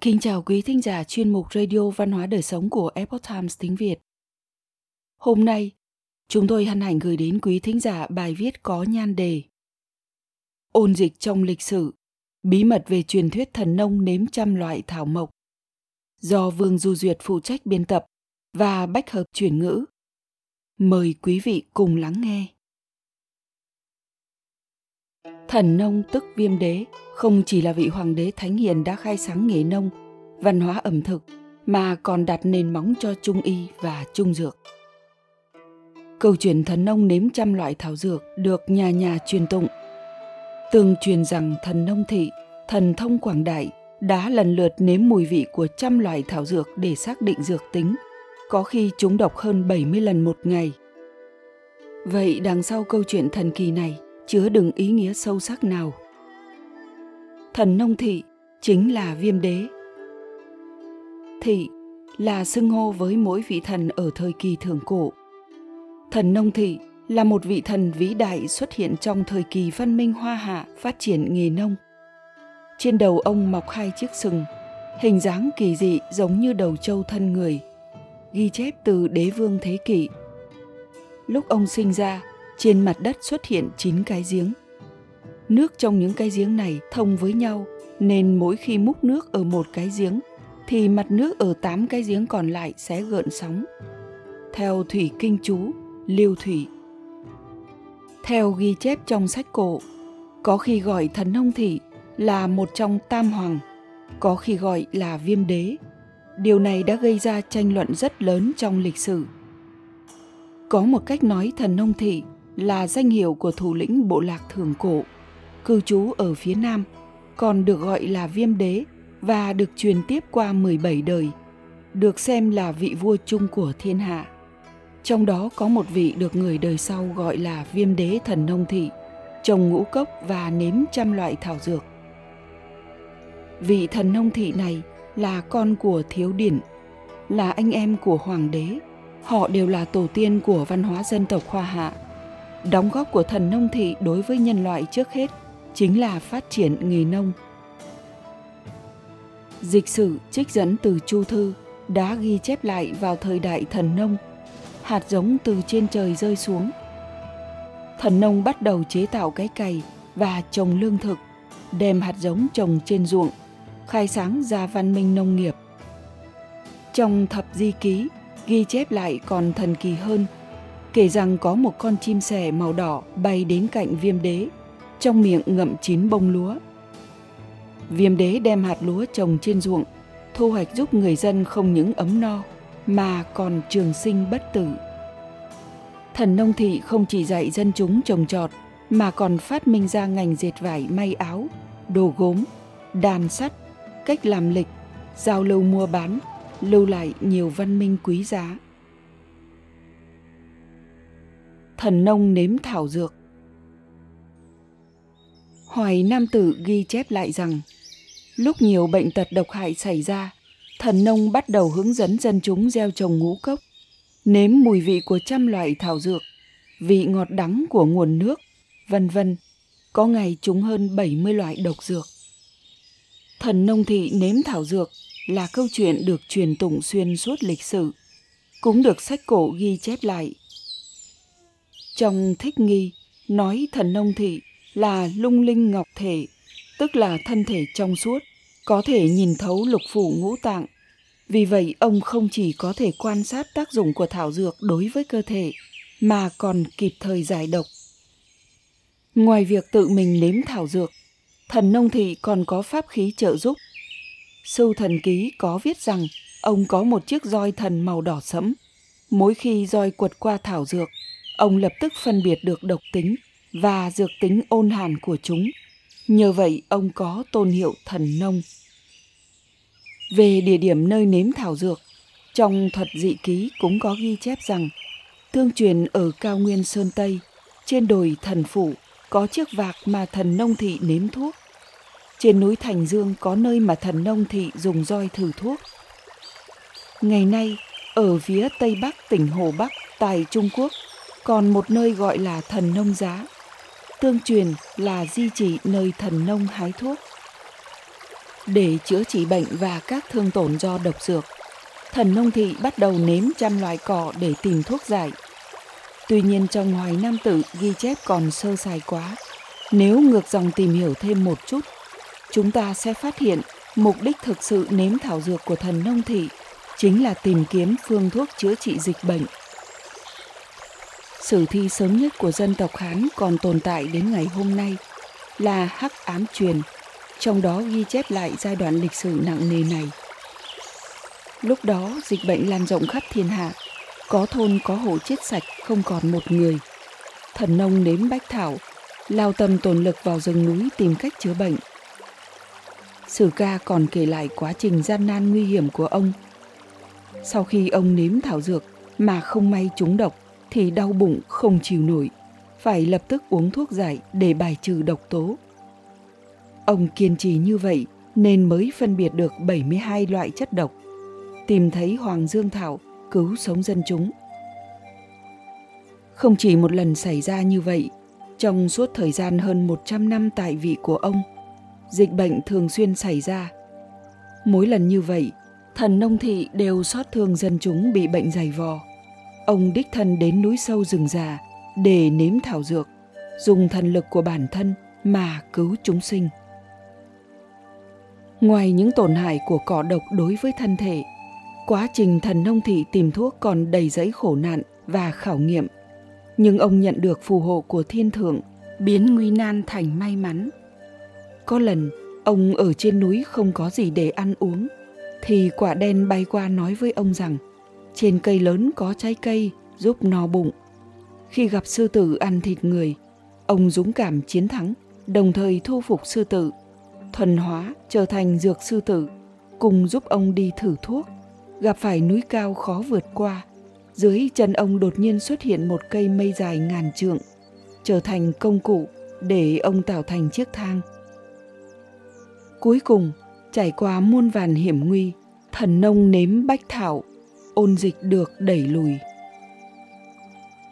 Kính chào quý thính giả chuyên mục Radio Văn hóa Đời Sống của Epoch Times tiếng Việt. Hôm nay, chúng tôi hân hạnh gửi đến quý thính giả bài viết có nhan đề Ôn dịch trong lịch sử, bí mật về truyền thuyết thần nông nếm trăm loại thảo mộc. Do Vương Du Duyệt phụ trách biên tập và bách hợp chuyển ngữ. Mời quý vị cùng lắng nghe. Thần nông tức viêm đế không chỉ là vị hoàng đế thánh hiền đã khai sáng nghề nông, văn hóa ẩm thực mà còn đặt nền móng cho trung y và trung dược. Câu chuyện thần nông nếm trăm loại thảo dược được nhà nhà truyền tụng. Tương truyền rằng thần nông thị, thần thông quảng đại đã lần lượt nếm mùi vị của trăm loại thảo dược để xác định dược tính, có khi chúng độc hơn 70 lần một ngày. Vậy đằng sau câu chuyện thần kỳ này chứa đựng ý nghĩa sâu sắc nào? Thần nông thị chính là viêm đế. Thị là xưng hô với mỗi vị thần ở thời kỳ thượng cổ. Thần nông thị là một vị thần vĩ đại xuất hiện trong thời kỳ văn minh hoa hạ phát triển nghề nông. Trên đầu ông mọc hai chiếc sừng, hình dáng kỳ dị giống như đầu trâu thân người, ghi chép từ đế vương thế kỷ. Lúc ông sinh ra, trên mặt đất xuất hiện chín cái giếng. Nước trong những cái giếng này thông với nhau nên mỗi khi múc nước ở một cái giếng thì mặt nước ở tám cái giếng còn lại sẽ gợn sóng. Theo thủy kinh chú, liêu thủy. Theo ghi chép trong sách cổ, có khi gọi thần nông thị là một trong tam hoàng, có khi gọi là viêm đế. Điều này đã gây ra tranh luận rất lớn trong lịch sử. Có một cách nói thần nông thị là danh hiệu của thủ lĩnh bộ lạc thường cổ, cư trú ở phía Nam, còn được gọi là viêm đế và được truyền tiếp qua 17 đời, được xem là vị vua chung của thiên hạ. Trong đó có một vị được người đời sau gọi là viêm đế thần nông thị, trồng ngũ cốc và nếm trăm loại thảo dược. Vị thần nông thị này là con của thiếu điển, là anh em của hoàng đế. Họ đều là tổ tiên của văn hóa dân tộc Hoa Hạ đóng góp của thần nông thị đối với nhân loại trước hết chính là phát triển nghề nông. Dịch sử trích dẫn từ chu thư đã ghi chép lại vào thời đại thần nông, hạt giống từ trên trời rơi xuống. Thần nông bắt đầu chế tạo cái cày và trồng lương thực, đem hạt giống trồng trên ruộng, khai sáng ra văn minh nông nghiệp. Trong thập di ký, ghi chép lại còn thần kỳ hơn kể rằng có một con chim sẻ màu đỏ bay đến cạnh viêm đế, trong miệng ngậm chín bông lúa. Viêm đế đem hạt lúa trồng trên ruộng, thu hoạch giúp người dân không những ấm no, mà còn trường sinh bất tử. Thần nông thị không chỉ dạy dân chúng trồng trọt, mà còn phát minh ra ngành dệt vải may áo, đồ gốm, đàn sắt, cách làm lịch, giao lưu mua bán, lưu lại nhiều văn minh quý giá. Thần nông nếm thảo dược. Hoài Nam Tử ghi chép lại rằng, lúc nhiều bệnh tật độc hại xảy ra, thần nông bắt đầu hướng dẫn dân chúng gieo trồng ngũ cốc, nếm mùi vị của trăm loại thảo dược, vị ngọt đắng của nguồn nước, vân vân. Có ngày chúng hơn 70 loại độc dược. Thần nông thị nếm thảo dược là câu chuyện được truyền tụng xuyên suốt lịch sử, cũng được sách cổ ghi chép lại trong thích nghi, nói thần nông thị là lung linh ngọc thể, tức là thân thể trong suốt, có thể nhìn thấu lục phủ ngũ tạng. Vì vậy, ông không chỉ có thể quan sát tác dụng của thảo dược đối với cơ thể, mà còn kịp thời giải độc. Ngoài việc tự mình nếm thảo dược, thần nông thị còn có pháp khí trợ giúp. Sưu thần ký có viết rằng ông có một chiếc roi thần màu đỏ sẫm. Mỗi khi roi quật qua thảo dược, ông lập tức phân biệt được độc tính và dược tính ôn hàn của chúng. Nhờ vậy ông có tôn hiệu thần nông. Về địa điểm nơi nếm thảo dược, trong thuật dị ký cũng có ghi chép rằng tương truyền ở cao nguyên Sơn Tây, trên đồi thần phủ có chiếc vạc mà thần nông thị nếm thuốc. Trên núi Thành Dương có nơi mà thần nông thị dùng roi thử thuốc. Ngày nay, ở phía Tây Bắc tỉnh Hồ Bắc tại Trung Quốc còn một nơi gọi là thần nông giá. Tương truyền là di chỉ nơi thần nông hái thuốc. Để chữa trị bệnh và các thương tổn do độc dược, thần nông thị bắt đầu nếm trăm loại cỏ để tìm thuốc giải. Tuy nhiên trong Hoài Nam Tử ghi chép còn sơ sài quá. Nếu ngược dòng tìm hiểu thêm một chút, chúng ta sẽ phát hiện mục đích thực sự nếm thảo dược của thần nông thị chính là tìm kiếm phương thuốc chữa trị dịch bệnh. Sử thi sớm nhất của dân tộc Hán còn tồn tại đến ngày hôm nay là Hắc Ám Truyền, trong đó ghi chép lại giai đoạn lịch sử nặng nề này. Lúc đó dịch bệnh lan rộng khắp thiên hạ, có thôn có hộ chết sạch không còn một người. Thần nông nếm bách thảo, lao tâm tồn lực vào rừng núi tìm cách chữa bệnh. Sử ca còn kể lại quá trình gian nan nguy hiểm của ông. Sau khi ông nếm thảo dược mà không may trúng độc thì đau bụng không chịu nổi, phải lập tức uống thuốc giải để bài trừ độc tố. Ông kiên trì như vậy nên mới phân biệt được 72 loại chất độc, tìm thấy Hoàng Dương Thảo cứu sống dân chúng. Không chỉ một lần xảy ra như vậy, trong suốt thời gian hơn 100 năm tại vị của ông, dịch bệnh thường xuyên xảy ra. Mỗi lần như vậy, thần nông thị đều xót thương dân chúng bị bệnh dày vò. Ông đích thân đến núi sâu rừng già để nếm thảo dược, dùng thần lực của bản thân mà cứu chúng sinh. Ngoài những tổn hại của cỏ độc đối với thân thể, quá trình thần nông thị tìm thuốc còn đầy rẫy khổ nạn và khảo nghiệm. Nhưng ông nhận được phù hộ của thiên thượng, biến nguy nan thành may mắn. Có lần, ông ở trên núi không có gì để ăn uống, thì quả đen bay qua nói với ông rằng trên cây lớn có trái cây giúp no bụng. Khi gặp sư tử ăn thịt người, ông dũng cảm chiến thắng, đồng thời thu phục sư tử, thuần hóa trở thành dược sư tử, cùng giúp ông đi thử thuốc. Gặp phải núi cao khó vượt qua, dưới chân ông đột nhiên xuất hiện một cây mây dài ngàn trượng, trở thành công cụ để ông tạo thành chiếc thang. Cuối cùng, trải qua muôn vàn hiểm nguy, thần nông nếm bách thảo ôn dịch được đẩy lùi.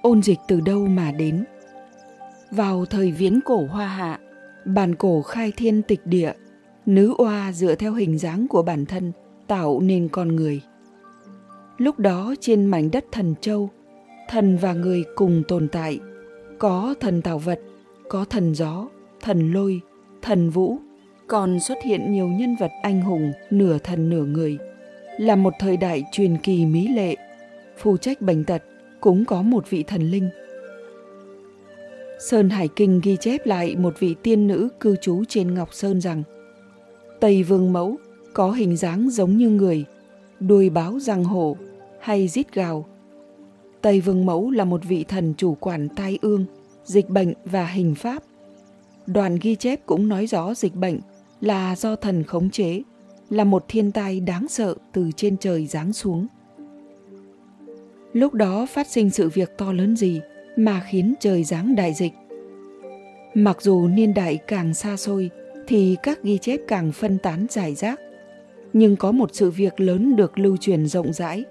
Ôn dịch từ đâu mà đến? Vào thời viễn cổ hoa hạ, bản cổ khai thiên tịch địa, nữ oa dựa theo hình dáng của bản thân tạo nên con người. Lúc đó trên mảnh đất thần châu, thần và người cùng tồn tại, có thần tạo vật, có thần gió, thần lôi, thần vũ, còn xuất hiện nhiều nhân vật anh hùng nửa thần nửa người là một thời đại truyền kỳ mỹ lệ, phụ trách bệnh tật cũng có một vị thần linh. Sơn Hải Kinh ghi chép lại một vị tiên nữ cư trú trên Ngọc Sơn rằng Tây Vương Mẫu có hình dáng giống như người, đuôi báo răng hổ hay rít gào. Tây Vương Mẫu là một vị thần chủ quản tai ương, dịch bệnh và hình pháp. Đoàn ghi chép cũng nói rõ dịch bệnh là do thần khống chế là một thiên tai đáng sợ từ trên trời giáng xuống. Lúc đó phát sinh sự việc to lớn gì mà khiến trời giáng đại dịch. Mặc dù niên đại càng xa xôi thì các ghi chép càng phân tán giải rác, nhưng có một sự việc lớn được lưu truyền rộng rãi.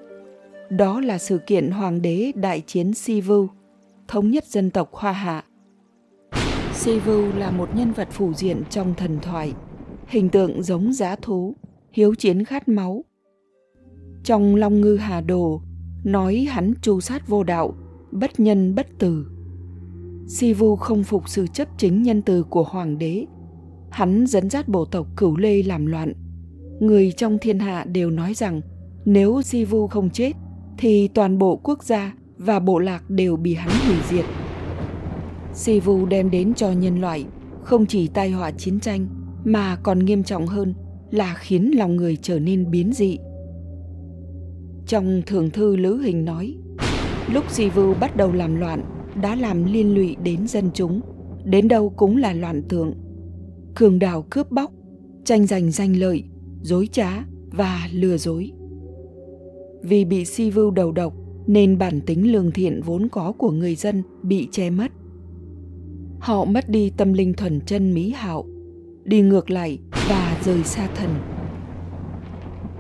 Đó là sự kiện hoàng đế đại chiến Sivu, thống nhất dân tộc Hoa Hạ. Sivu là một nhân vật phủ diện trong thần thoại, hình tượng giống giá thú, hiếu chiến khát máu. Trong Long Ngư Hà Đồ, nói hắn tru sát vô đạo, bất nhân bất từ. Si Vu không phục sự chấp chính nhân từ của hoàng đế. Hắn dẫn dắt bộ tộc cửu lê làm loạn. Người trong thiên hạ đều nói rằng nếu Si Vu không chết thì toàn bộ quốc gia và bộ lạc đều bị hắn hủy diệt. Si Vu đem đến cho nhân loại không chỉ tai họa chiến tranh mà còn nghiêm trọng hơn là khiến lòng người trở nên biến dị. Trong thường thư Lữ Hình nói, lúc Di Vưu bắt đầu làm loạn, đã làm liên lụy đến dân chúng, đến đâu cũng là loạn tượng. Cường đào cướp bóc, tranh giành danh lợi, dối trá và lừa dối. Vì bị si vưu đầu độc nên bản tính lương thiện vốn có của người dân bị che mất. Họ mất đi tâm linh thuần chân mỹ hảo, đi ngược lại và rời xa thần.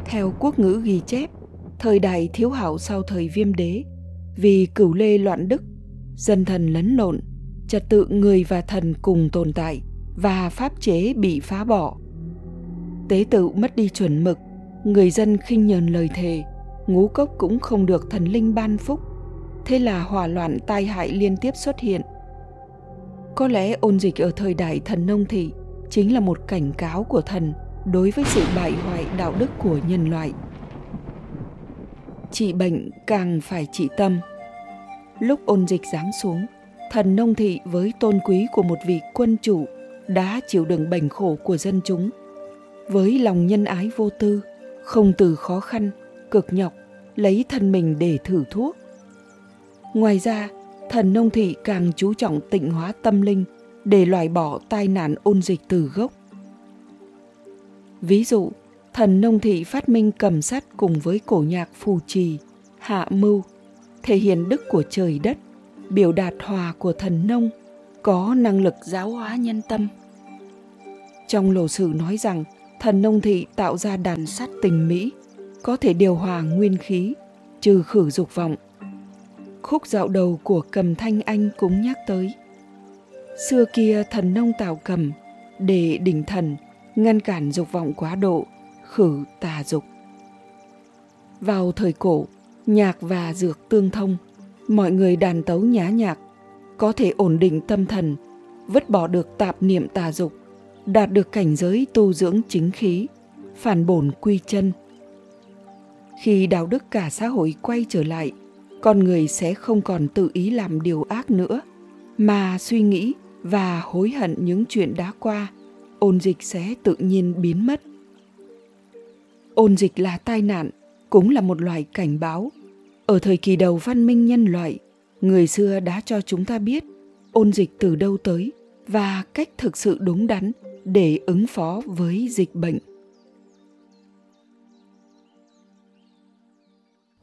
Theo quốc ngữ ghi chép, thời đại thiếu hảo sau thời viêm đế, vì cửu lê loạn đức, dân thần lấn lộn, trật tự người và thần cùng tồn tại và pháp chế bị phá bỏ. tế tự mất đi chuẩn mực, người dân khinh nhờn lời thề, ngũ cốc cũng không được thần linh ban phúc. Thế là hỏa loạn tai hại liên tiếp xuất hiện. Có lẽ ôn dịch ở thời đại thần nông thị chính là một cảnh cáo của thần đối với sự bại hoại đạo đức của nhân loại. Trị bệnh càng phải trị tâm. Lúc ôn dịch giáng xuống, thần nông thị với tôn quý của một vị quân chủ đã chịu đựng bệnh khổ của dân chúng. Với lòng nhân ái vô tư, không từ khó khăn, cực nhọc, lấy thân mình để thử thuốc. Ngoài ra, thần nông thị càng chú trọng tịnh hóa tâm linh để loại bỏ tai nạn ôn dịch từ gốc. Ví dụ, thần nông thị phát minh cầm sắt cùng với cổ nhạc phù trì, hạ mưu, thể hiện đức của trời đất, biểu đạt hòa của thần nông, có năng lực giáo hóa nhân tâm. Trong lộ sử nói rằng, thần nông thị tạo ra đàn sắt tình mỹ, có thể điều hòa nguyên khí, trừ khử dục vọng. Khúc dạo đầu của cầm thanh anh cũng nhắc tới. Xưa kia thần nông tạo cầm, để đỉnh thần, ngăn cản dục vọng quá độ, khử tà dục. Vào thời cổ, nhạc và dược tương thông, mọi người đàn tấu nhá nhạc, có thể ổn định tâm thần, vứt bỏ được tạp niệm tà dục, đạt được cảnh giới tu dưỡng chính khí, phản bổn quy chân. Khi đạo đức cả xã hội quay trở lại, con người sẽ không còn tự ý làm điều ác nữa, mà suy nghĩ và hối hận những chuyện đã qua, ôn dịch sẽ tự nhiên biến mất. Ôn dịch là tai nạn, cũng là một loại cảnh báo. Ở thời kỳ đầu văn minh nhân loại, người xưa đã cho chúng ta biết ôn dịch từ đâu tới và cách thực sự đúng đắn để ứng phó với dịch bệnh.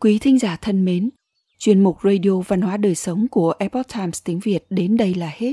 Quý thính giả thân mến, chuyên mục Radio Văn hóa Đời Sống của Epoch Times tiếng Việt đến đây là hết.